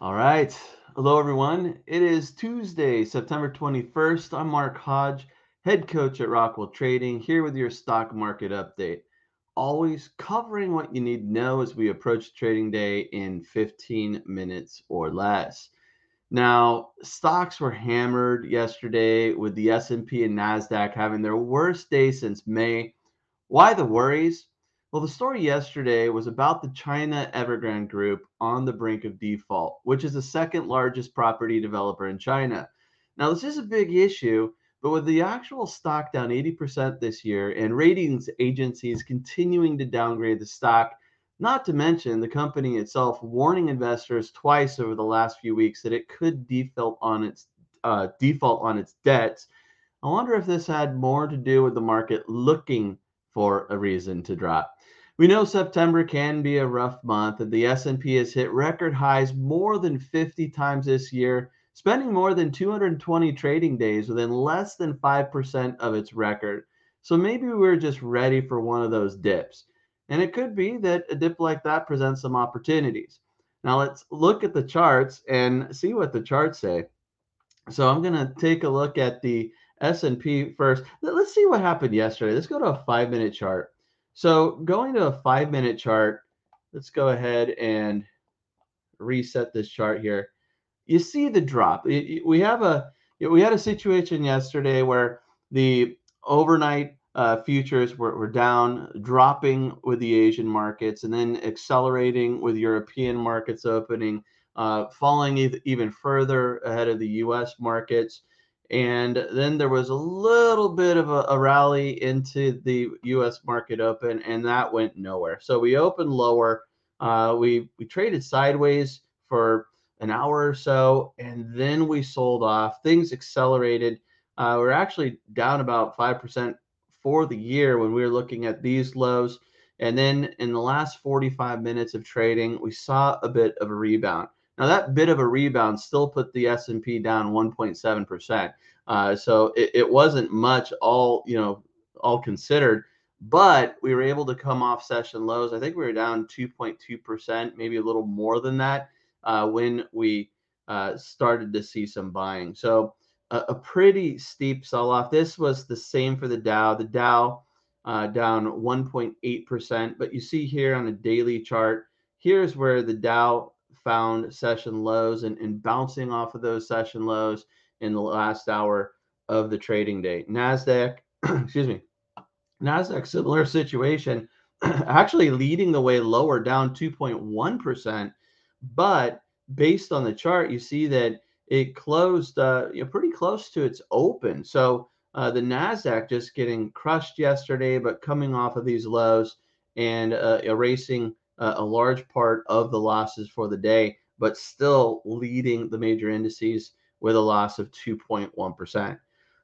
All right. Hello, everyone. It is Tuesday, September 21st. I'm Mark Hodge, head coach at Rockwell Trading, here with your stock market update. Always covering what you need to know as we approach trading day in 15 minutes or less. Now, stocks were hammered yesterday with the S&P and Nasdaq having their worst day since May. Why the worries? Well, the story yesterday was about the China Evergrande Group on the brink of default, which is the second largest property developer in China. Now, this is a big issue, but with the actual stock down 80% this year and ratings agencies continuing to downgrade the stock, not to mention the company itself warning investors twice over the last few weeks that it could default on its uh, default on its debts. I wonder if this had more to do with the market looking for a reason to drop. We know September can be a rough month, and the S&P has hit record highs more than 50 times this year, spending more than 220 trading days within less than 5% of its record. So maybe we're just ready for one of those dips. And it could be that a dip like that presents some opportunities. Now let's look at the charts and see what the charts say. So I'm going to take a look at the S&P first. Let's see what happened yesterday. Let's go to a 5-minute chart. So going to a five minute chart, let's go ahead and reset this chart here. You see the drop. We have a we had a situation yesterday where the overnight uh, futures were, were down, dropping with the Asian markets, and then accelerating with European markets opening, uh, falling even further ahead of the U.S. markets. And then there was a little bit of a, a, rally into the U.S. market open, and that went nowhere. So we opened lower. Uh, we we traded sideways for an hour or so, and then we sold off. Things accelerated. Uh, we're actually down about five percent for the year when we were looking at these lows. And then in the last 45 minutes of trading, we saw a bit of a rebound. Now that bit of a rebound still put the S&P down 1.7 percent. Uh, so it, it wasn't much all you know all considered, but we were able to come off session lows. I think we were down 2.2 percent, maybe a little more than that uh, when we uh, started to see some buying. So a, a pretty steep sell off. This was the same for the Dow. The Dow uh, down 1.8 percent, but you see here on a daily chart, here's where the Dow found session lows and, and bouncing off of those session lows in the last hour of the trading day. NASDAQ, excuse me, NASDAQ, similar situation, actually leading the way lower, down 2.1%. But based on the chart, you see that it closed uh, you know, pretty close to its open. So uh, the NASDAQ just getting crushed yesterday, but coming off of these lows and uh, erasing uh, a large part of the losses for the day, but still leading the major indices with a loss of 2.1%.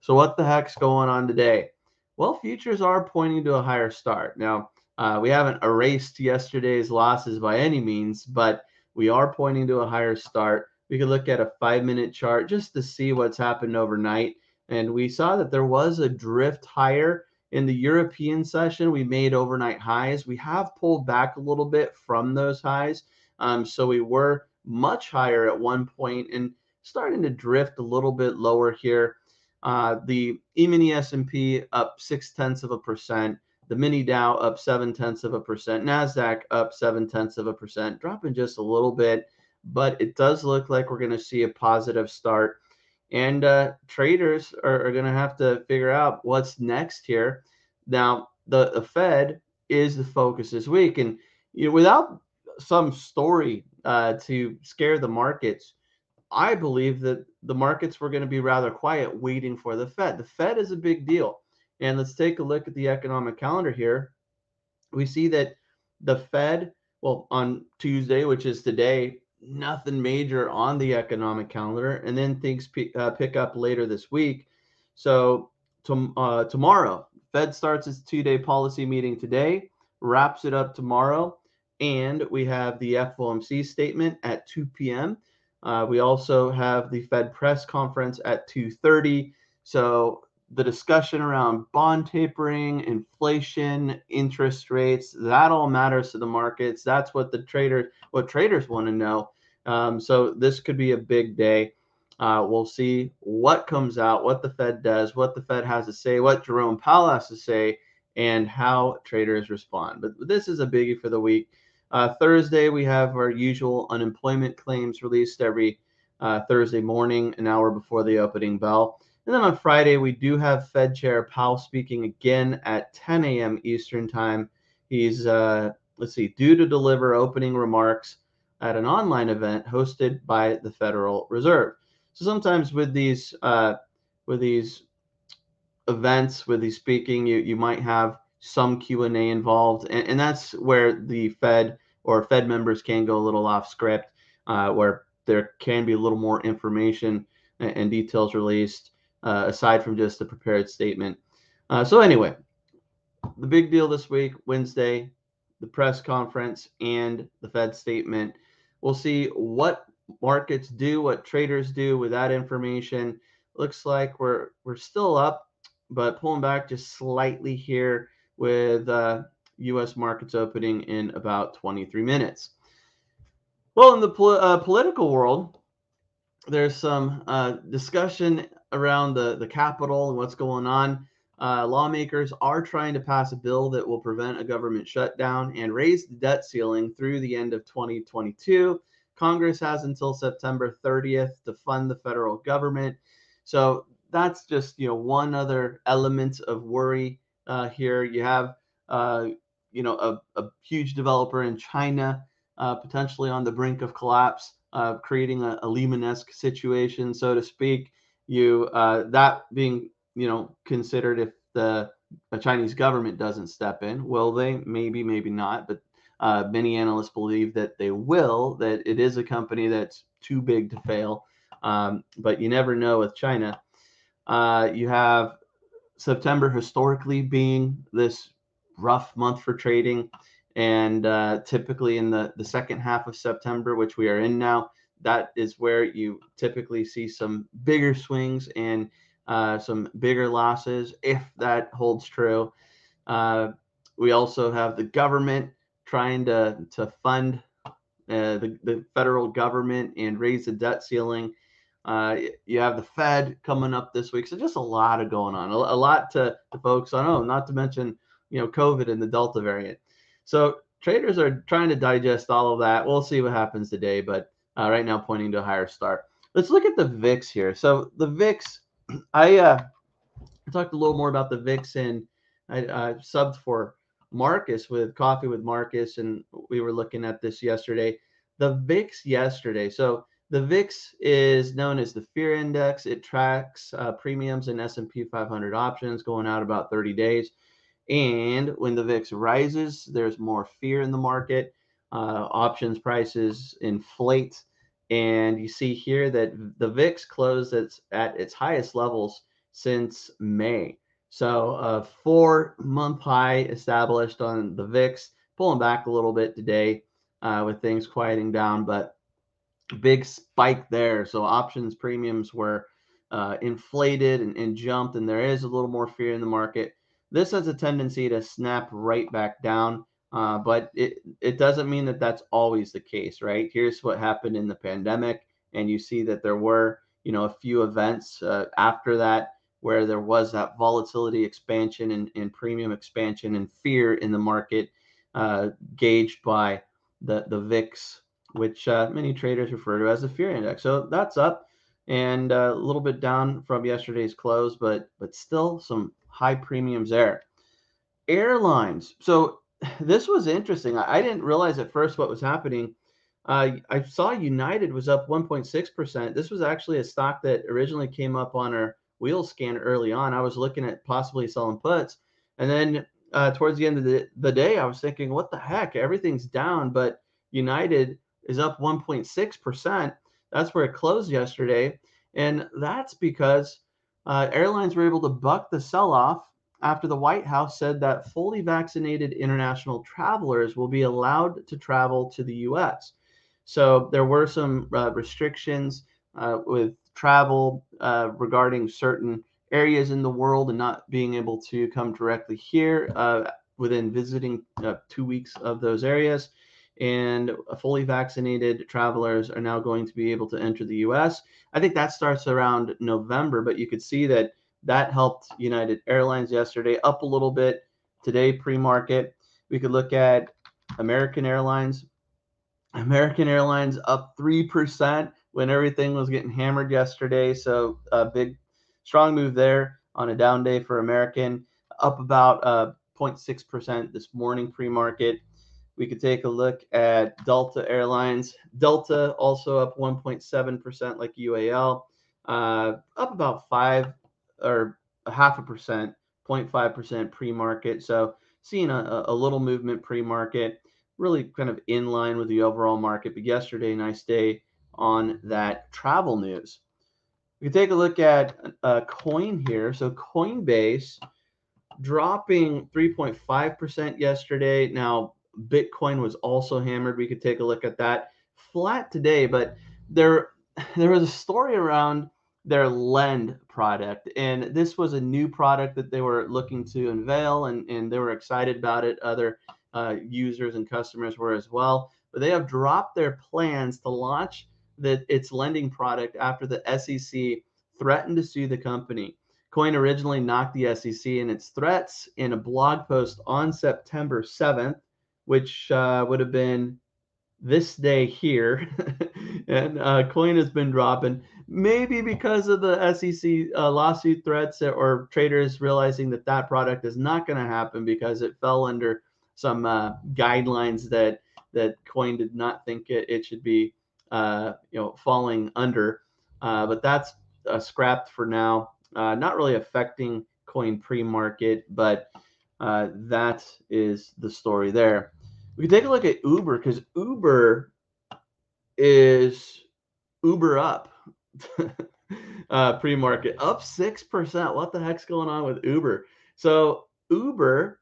So, what the heck's going on today? Well, futures are pointing to a higher start. Now, uh, we haven't erased yesterday's losses by any means, but we are pointing to a higher start. We could look at a five minute chart just to see what's happened overnight. And we saw that there was a drift higher in the European session, we made overnight highs. We have pulled back a little bit from those highs. Um, so we were much higher at one point and starting to drift a little bit lower here. Uh, the E-mini S&P up six tenths of a percent. The mini Dow up seven tenths of a percent. Nasdaq up seven tenths of a percent, dropping just a little bit, but it does look like we're going to see a positive start and uh, traders are, are going to have to figure out what's next here. Now, the, the Fed is the focus this week, and you know, without some story uh, to scare the markets, I believe that the markets were going to be rather quiet, waiting for the Fed. The Fed is a big deal, and let's take a look at the economic calendar here. We see that the Fed, well, on Tuesday, which is today, nothing major on the economic calendar, and then things p- uh, pick up later this week. So to, uh, tomorrow, Fed starts its two-day policy meeting today, wraps it up tomorrow, and we have the FOMC statement at 2 p.m. Uh, we also have the Fed press conference at 2:30. So the discussion around bond tapering, inflation, interest rates, that all matters to the markets. That's what the traders what traders want to know. Um, so this could be a big day. Uh, we'll see what comes out, what the Fed does, what the Fed has to say, what Jerome Powell has to say, and how traders respond. But this is a biggie for the week. Uh, Thursday, we have our usual unemployment claims released every uh, Thursday morning, an hour before the opening bell. And then on Friday, we do have Fed Chair Powell speaking again at 10 a.m. Eastern Time. He's, uh, let's see, due to deliver opening remarks at an online event hosted by the Federal Reserve. So sometimes with these uh, with these events, with these speaking, you you might have some Q and A involved, and, and that's where the Fed or Fed members can go a little off script, uh, where there can be a little more information and, and details released uh, aside from just the prepared statement. Uh, so anyway, the big deal this week, Wednesday, the press conference and the Fed statement. We'll see what markets do, what traders do with that information. Looks like we're we're still up, but pulling back just slightly here with uh, U.S. markets opening in about 23 minutes. Well, in the pol- uh, political world, there's some uh, discussion around the the Capitol and what's going on. Uh, lawmakers are trying to pass a bill that will prevent a government shutdown and raise the debt ceiling through the end of 2022 Congress has until September 30th to fund the federal government. So that's just you know one other element of worry uh, here. You have uh, you know a, a, huge developer in China uh, potentially on the brink of collapse, uh, creating a, a Lehman-esque situation, so to speak. You uh, that being you know considered if the the Chinese government doesn't step in, will they? Maybe, maybe not. But uh, many analysts believe that they will, that it is a company that's too big to fail. Um, but you never know with China. Uh, you have September historically being this rough month for trading. And uh, typically in the, the second half of September, which we are in now, that is where you typically see some bigger swings and uh, some bigger losses if that holds true. Uh, we also have the government trying to to fund uh, the the federal government and raise the debt ceiling. Uh, you have the Fed coming up this week, so just a lot of going on, a, a lot to, to focus on. Oh, not to mention you know COVID and the Delta variant. So traders are trying to digest all of that. We'll see what happens today, but uh, right now pointing to a higher start. Let's look at the VIX here. So the VIX, I uh, talked a little more about the VIX and I uh, subbed for Marcus with Coffee with Marcus, and we were looking at this yesterday. The VIX yesterday. So the VIX is known as the Fear Index. It tracks uh, premiums in S&P 500 options going out about 30 days. And when the VIX rises, there's more fear in the market. Uh, options prices inflate. And you see here that the VIX closed at, its highest levels since May. So a four month high established on the VIX, pulling back a little bit today uh, with things quieting down, but big spike there. So options premiums were uh, inflated and, and jumped, and there is a little more fear in the market. This has a tendency to snap right back down, uh, but it, it doesn't mean that that's always the case, right? Here's what happened in the pandemic, and you see that there were, you know, a few events uh, after that where there was that volatility expansion and, and premium expansion and fear in the market uh, gauged by the, the VIX, which uh, many traders refer to as the fear index. So that's up and uh, a little bit down from yesterday's close, but but still some high premiums there. Airlines. So this was interesting. I, I didn't realize at first what was happening. Uh, I saw United was up 1.6%. This was actually a stock that originally came up on our wheel scan early on. I was looking at possibly selling puts. And then uh, towards the end of the, the day, I was thinking, what the heck? Everything's down, but United is up 1.6%. That's where it closed yesterday. And that's because uh, airlines were able to buck the sell off after the White House said that fully vaccinated international travelers will be allowed to travel to the US. So there were some uh, restrictions uh, with travel uh, regarding certain areas in the world and not being able to come directly here uh, within visiting uh, two weeks of those areas. and fully vaccinated travelers are now going to be able to enter the US. I think that starts around November, but you could see that that helped United Airlines yesterday up a little bit today pre-market. We could look at American Airlines. American Airlines up 3% when everything was getting hammered yesterday. So a big, strong move there on a down day for American, up about uh, 0.6% this morning pre market. We could take a look at Delta Airlines. Delta also up 1.7% like UAL, uh, up about five or a half a percent, 0.5% pre market. So seeing a, a little movement pre market, really kind of in line with the overall market. But yesterday, nice day on that travel news. We can take a look at a coin here. So Coinbase dropping 3.5% yesterday. Now, Bitcoin was also hammered. We could take a look at that. Flat today, but there there was a story around their lend product and this was a new product that they were looking to unveil and, and they were excited about it other uh, users and customers were as well but they have dropped their plans to launch the, its lending product after the sec threatened to sue the company coin originally knocked the sec in its threats in a blog post on september 7th which uh, would have been this day here, and uh, coin has been dropping. Maybe because of the SEC uh, lawsuit threats or traders realizing that that product is not going to happen because it fell under some uh, guidelines that that coin did not think it, it should be, uh, you know, falling under. Uh, but that's uh, scrapped for now. not really affecting coin pre-market, but that is the story there we can take a look at Uber because Uber is Uber up uh, pre market up 6%. What the heck's going on with Uber? So, Uber,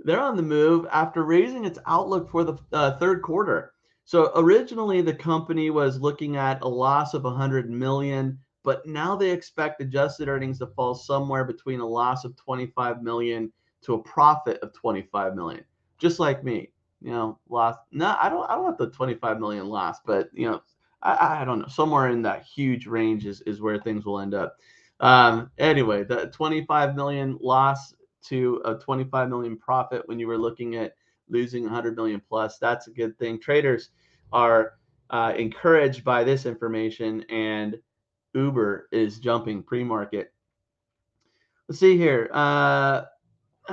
they're on the move after raising its outlook for the uh, third quarter. So, originally, the company was looking at a loss of 100 million, but now they expect adjusted earnings to fall somewhere between a loss of 25 million to a profit of 25 million, just like me you know, lost. No, I don't. I don't want the 25 million lost, but you know, I, I don't know. Somewhere in that huge range is is where things will end up. Um, anyway, the 25 million loss to a 25 million profit when you were looking at losing 100 million plus. That's a good thing. Traders are uh, encouraged by this information, and Uber is jumping pre-market. Let's see here. Uh,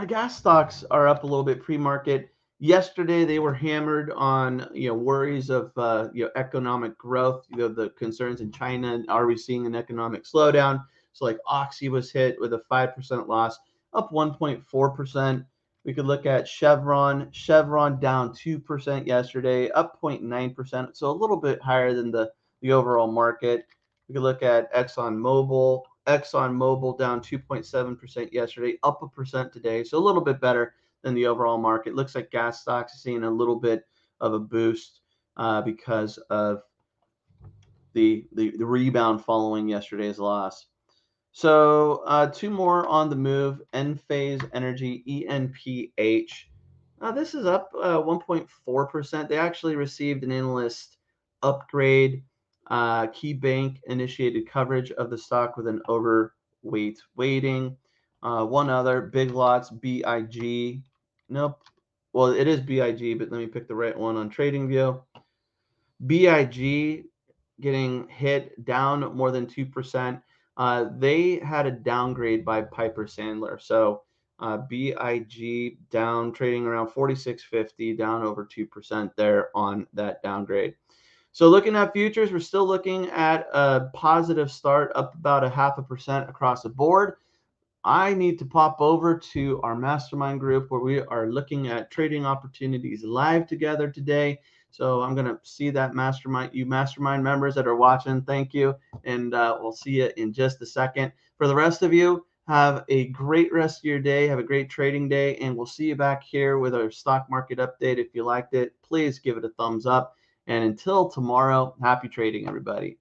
gas stocks are up a little bit pre-market. Yesterday, they were hammered on you know worries of uh, you know economic growth, you know the concerns in China. Are we seeing an economic slowdown? So like Oxy was hit with a five percent loss, up 1.4 percent. We could look at Chevron. Chevron down two percent yesterday, up 0.9 percent, so a little bit higher than the the overall market. We could look at Exxon Mobil. Exxon Mobil down 2.7 percent yesterday, up a percent today, so a little bit better than the overall market. Looks like gas stocks are seeing a little bit of a boost uh, because of the, the, the rebound following yesterday's loss. So uh, two more on the move. Enphase Energy ENPH. Uh, this is up uh, 1.4%. They actually received an analyst upgrade. Uh, KeyBanc initiated coverage of the stock with an overweight weighting. Uh, one other, Big Lots BIG Nope. Well, it is BIG, but let me pick the right one on TradingView. BIG getting hit down more than 2%. Uh, they had a downgrade by Piper Sandler. So uh, BIG down trading around 46.50, down over 2% there on that downgrade. So looking at futures, we're still looking at a positive start up about a half a percent across the board. I need to pop over to our mastermind group where we are looking at trading opportunities live together today. So I'm going to see that mastermind, you mastermind members that are watching. Thank you. And uh, we'll see you in just a second. For the rest of you, have a great rest of your day. Have a great trading day. And we'll see you back here with our stock market update. If you liked it, please give it a thumbs up. And until tomorrow, happy trading, everybody.